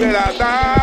de la table.